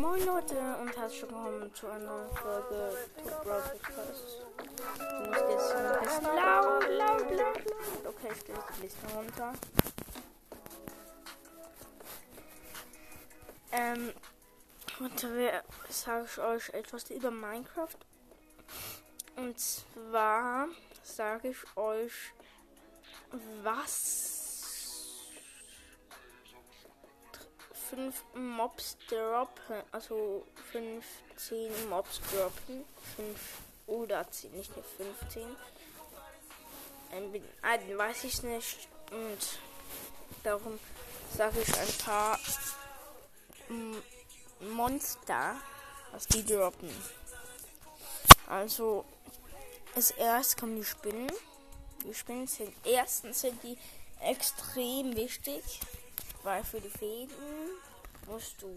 Moin Leute und herzlich willkommen zu einer neuen Folge Top Brawl Podcast. Ich muss jetzt ein bisschen laut, laut, laut, laut. Okay, ich gehe jetzt ein bisschen runter. Ähm, heute sage ich euch etwas über Minecraft. Und zwar sage ich euch, was fünf Mobs droppen, also 15 Mobs droppen, 5 oder 10, nicht nur 15. Einen weiß ich nicht und darum sage ich ein paar Monster, was die droppen. Also, als erstes kommen die Spinnen. Die Spinnen sind erstens sind die extrem wichtig, weil für die Fäden musst du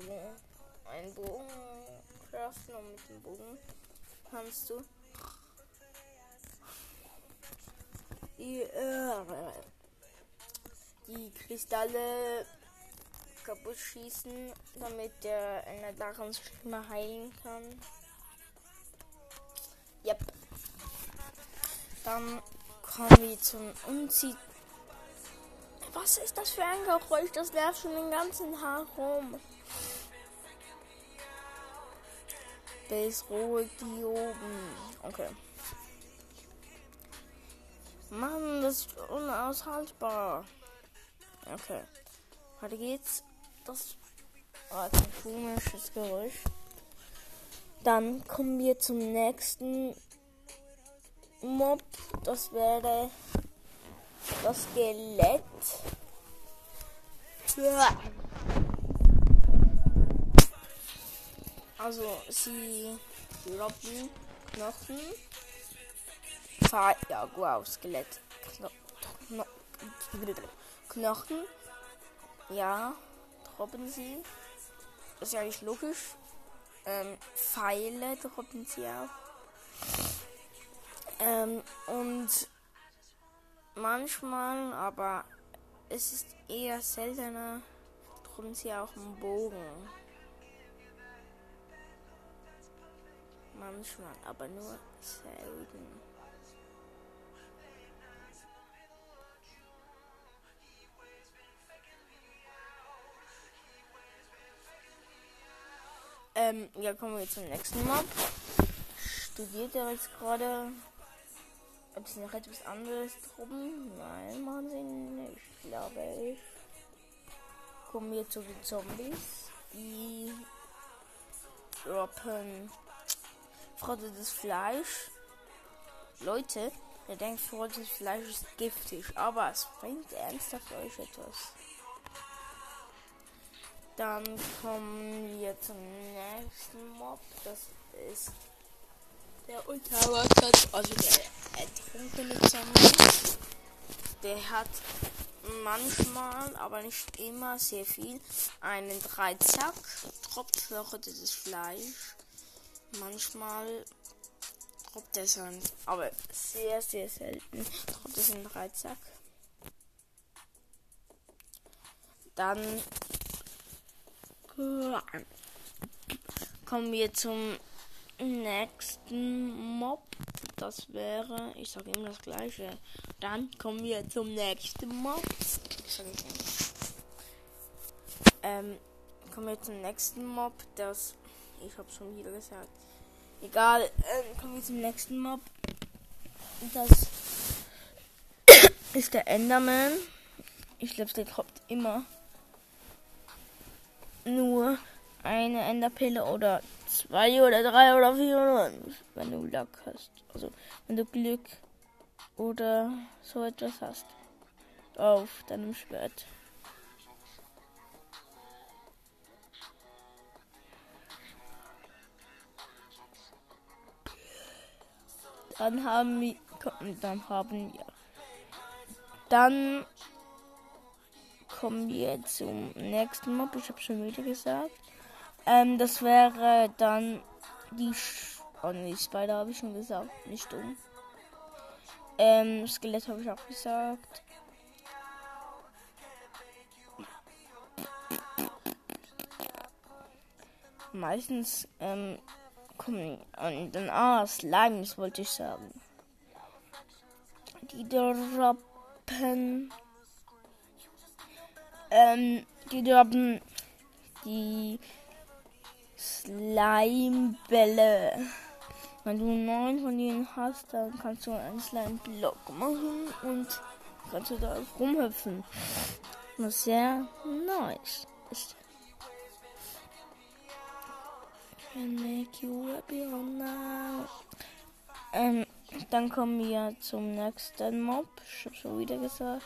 einen Bogen craften und mit dem Bogen kannst du die, äh, die Kristalle kaputt schießen, damit der eine mal heilen kann. Yep. Dann kommen wir zum Umziehen. Was ist das für ein Geräusch? Das werft schon den ganzen Haar rum. Oben. Okay. Mann, das ist unaushaltbar. Okay. Weiter geht's. Das war ein komisches Geräusch. Dann kommen wir zum nächsten Mob. Das wäre das Skelett. Also sie droppen Knochen. Ja, wow, Skelett. Kno Knochen. Ja, droppen sie. Das ist ja nicht logisch. Ähm, Pfeile droppen sie auch. Ähm, und manchmal, aber es ist eher seltener, drum sie auch einen Bogen. Manchmal, aber nur selten. Ähm, ja, kommen wir zum nächsten Mob. Studiert er jetzt gerade ob sie noch etwas anderes drum? Nein, machen sie nicht, glaube ich. Kommen wir zu den Zombies. Die droppen frottetes Fleisch. Leute, ihr denkt, frottetes Fleisch ist giftig, aber es bringt ernsthaft euch etwas. Dann kommen wir zum nächsten Mob. Das ist der Unterwasser, also der Zombie. Der hat manchmal, aber nicht immer, sehr viel. Einen Dreizack, tropflöchertes Fleisch. Manchmal droppt er sein, aber sehr, sehr selten droppt es in Dreizack. Dann kommen wir zum nächsten Mob. Das wäre, ich sage immer das gleiche. Dann kommen wir zum nächsten Mob. Ähm, kommen wir zum nächsten Mob. Das, ich habe schon wieder gesagt. Egal, ähm, kommen wir zum nächsten Mob. Das ist der Enderman. Ich glaube, der droppt immer nur eine Enderpille oder zwei oder drei oder vier oder wenn du Glück hast. Also wenn du Glück oder so etwas hast auf deinem Schwert. Dann haben wir, dann haben wir, dann kommen wir zum nächsten Mob. Ich habe schon wieder gesagt. Ähm, das wäre dann die. Sch oh ne, Spider habe ich schon gesagt. Nicht dumm. Ähm, Skelett habe ich auch gesagt. meistens ähm, kommen und dann ah Slimes wollte ich sagen. Die droppen ähm, die droppen die Slimebälle. Wenn du neun von denen hast, dann kannst du einen Slime-Block machen und kannst du da rumhüpfen. Was sehr nice ist. Can make you happy now. Ähm, dann kommen wir zum nächsten Mob. Ich habe schon wieder gesagt.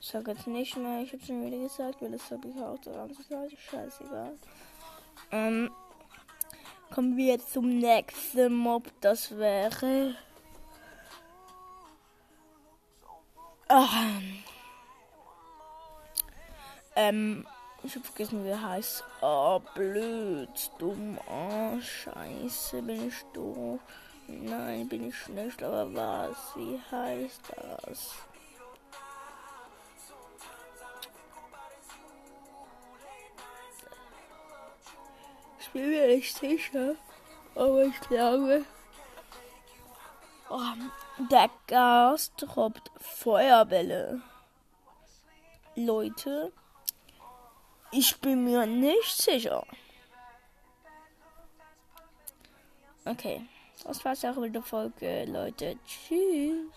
Ich sage jetzt nicht mehr, ich habe schon wieder gesagt, weil das habe ich auch daran gesagt. Scheißegal. Ähm, kommen wir zum nächsten Mob. Das wäre. Ah. Ähm, ich habe vergessen, wie er heißt. Oh, blöd, dumm, oh, scheiße, bin ich doof. Nein, bin ich nicht, aber was? Wie heißt das? Ich bin mir nicht sicher, aber ich glaube, oh, der Gas droppt Feuerbälle. Leute, ich bin mir nicht sicher. Okay, das war's auch mit der Folge, Leute. Tschüss.